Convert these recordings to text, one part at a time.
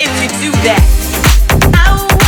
if you do that. I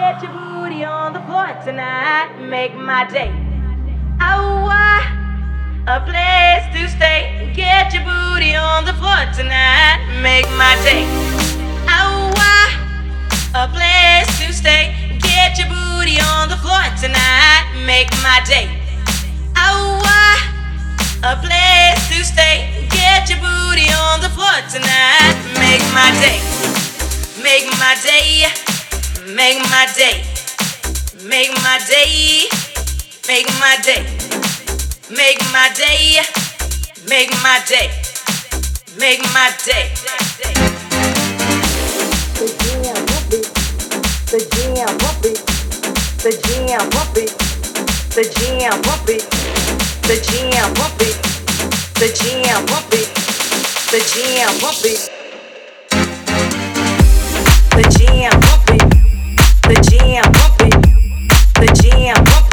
Get your booty on the floor tonight, make my day. Oh, want a place to stay. Get your booty on the floor tonight, make my day. Oh, want a place to stay. Get your booty on the floor tonight, make my day. Oh, want a place to stay. Get your booty on the floor tonight, make my day. Make my day. Make my day. Make my day. Make my day. Make my day. Make my day. Make my day. The jam whoopee. The jam whoopee. The jam whoopee. The jam whoopee. The jam whoopee. The jam whoopee. The jam whoopee. The jam the jam.